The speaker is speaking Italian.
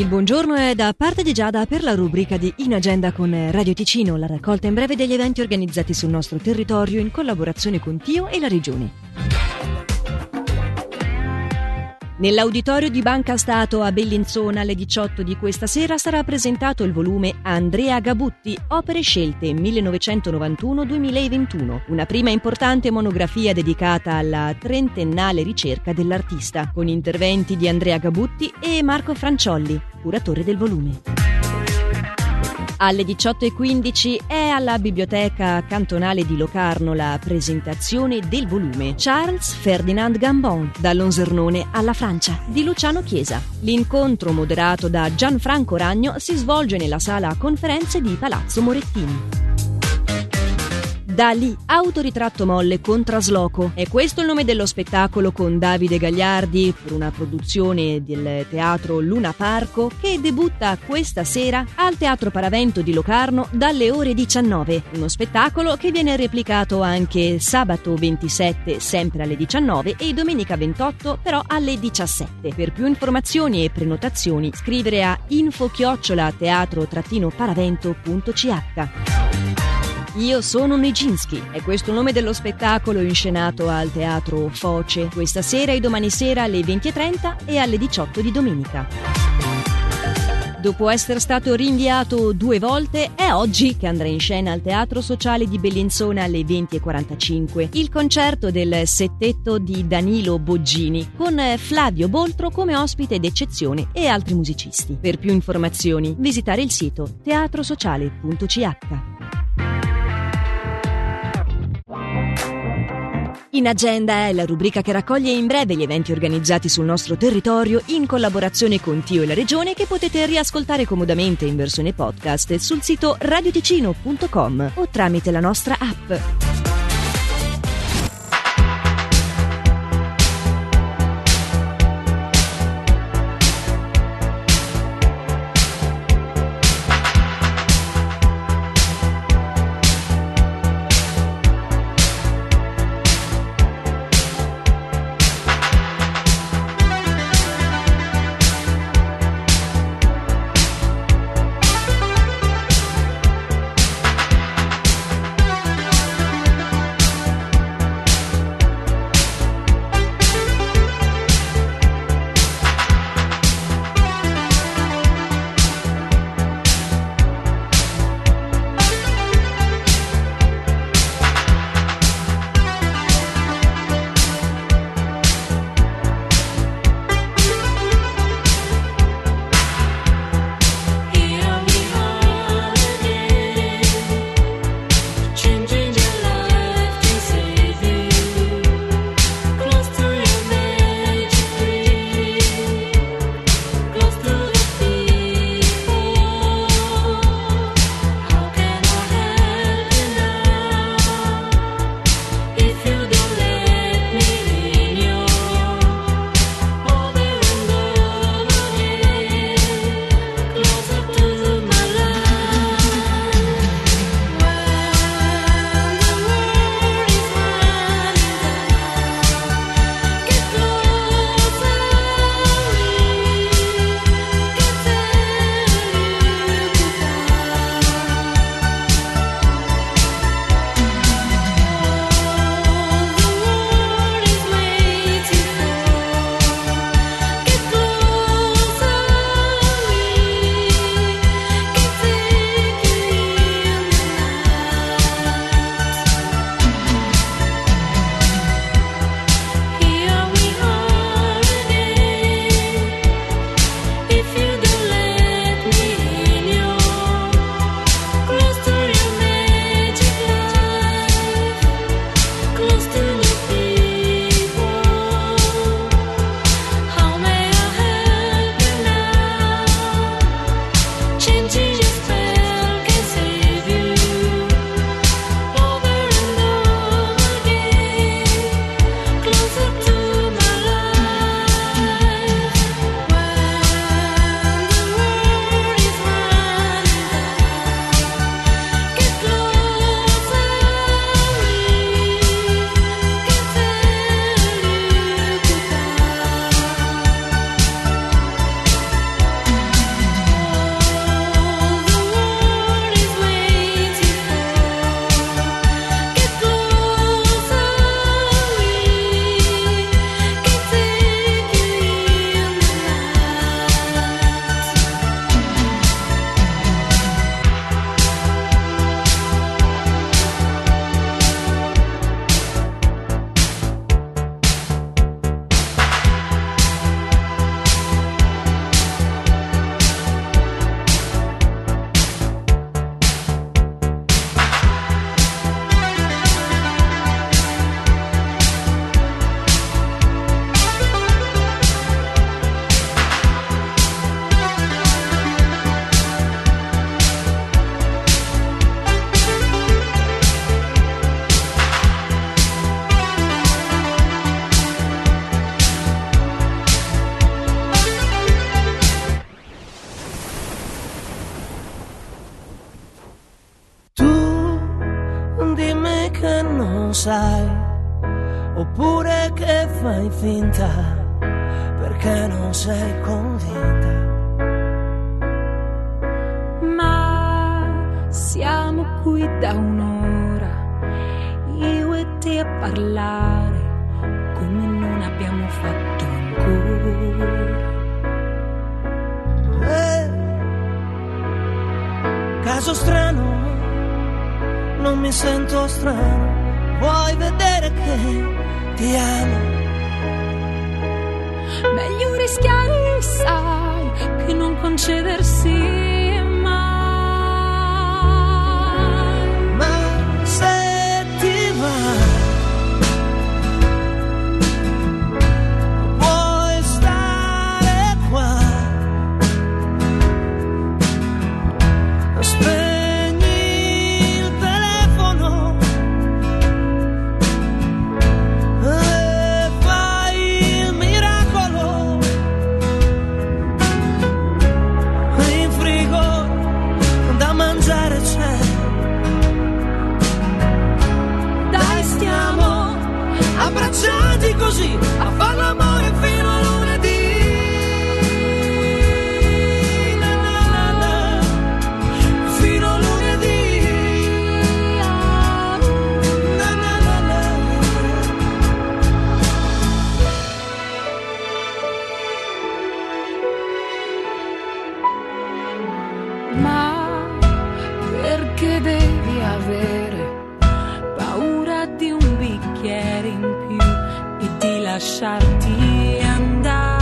Il buongiorno è da parte di Giada per la rubrica di In Agenda con Radio Ticino, la raccolta in breve degli eventi organizzati sul nostro territorio in collaborazione con Tio e la Regione. Nell'auditorio di Banca Stato a Bellinzona alle 18 di questa sera sarà presentato il volume Andrea Gabutti, Opere scelte 1991-2021, una prima importante monografia dedicata alla trentennale ricerca dell'artista, con interventi di Andrea Gabutti e Marco Franciolli, curatore del volume. Alle 18.15 è alla Biblioteca Cantonale di Locarno la presentazione del volume Charles Ferdinand Gambon, dall'Onzernone alla Francia, di Luciano Chiesa. L'incontro moderato da Gianfranco Ragno si svolge nella sala conferenze di Palazzo Morettini. Da lì, autoritratto molle con trasloco. È questo il nome dello spettacolo con Davide Gagliardi per una produzione del teatro Luna Parco che debutta questa sera al Teatro Paravento di Locarno dalle ore 19. Uno spettacolo che viene replicato anche sabato 27 sempre alle 19 e domenica 28 però alle 17. Per più informazioni e prenotazioni scrivere a info-teatro-paravento.ch. Io sono Nijinsky, è questo il nome dello spettacolo inscenato al Teatro Foce questa sera e domani sera alle 20.30 e alle 18 di domenica. Dopo essere stato rinviato due volte, è oggi che andrà in scena al Teatro Sociale di Bellinzona alle 20.45 il concerto del settetto di Danilo Boggini con Flavio Boltro come ospite d'eccezione e altri musicisti. Per più informazioni visitare il sito teatrosociale.ch. In Agenda è la rubrica che raccoglie in breve gli eventi organizzati sul nostro territorio in collaborazione con Tio e la Regione che potete riascoltare comodamente in versione podcast sul sito radioticino.com o tramite la nostra app. Sai, oppure che fai finta perché non sei convinta. Ma siamo qui da un'ora, io e te a parlare come non abbiamo fatto ancora. Eh, caso strano, non mi sento strano, vuoi vedere che ti amo? Meglio rischiare, sai, che non concedersi shot of deep.